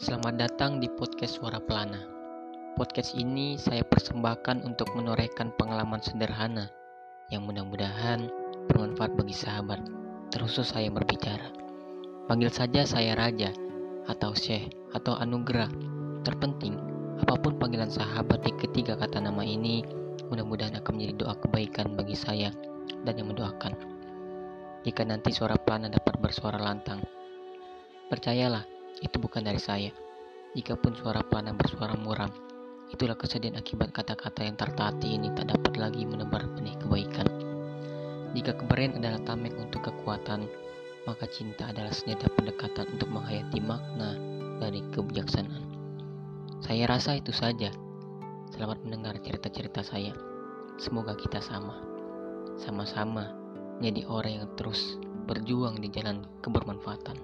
Selamat datang di podcast Suara Pelana. Podcast ini saya persembahkan untuk menorehkan pengalaman sederhana yang mudah-mudahan bermanfaat bagi sahabat, terkhusus saya berbicara. Panggil saja saya Raja, atau Syekh, atau Anugerah. Terpenting, apa pun panggilan sahabat di ketiga kata nama ini, mudah-mudahan akan menjadi doa kebaikan bagi saya dan yang mendoakan. Jika nanti suara pelana dapat bersuara lantang, percayalah, itu bukan dari saya. Jikapun suara pelana bersuara muram, itulah kesedihan akibat kata-kata yang tertati ini tak dapat lagi menebar benih kebaikan. Jika keberian adalah tameng untuk kekuatan, maka cinta adalah senjata pendekatan untuk menghayati makna dari kebijaksanaan. Saya rasa itu saja. Selamat mendengar cerita-cerita saya. Semoga kita sama. Sama-sama menjadi orang yang terus berjuang di jalan kebermanfaatan.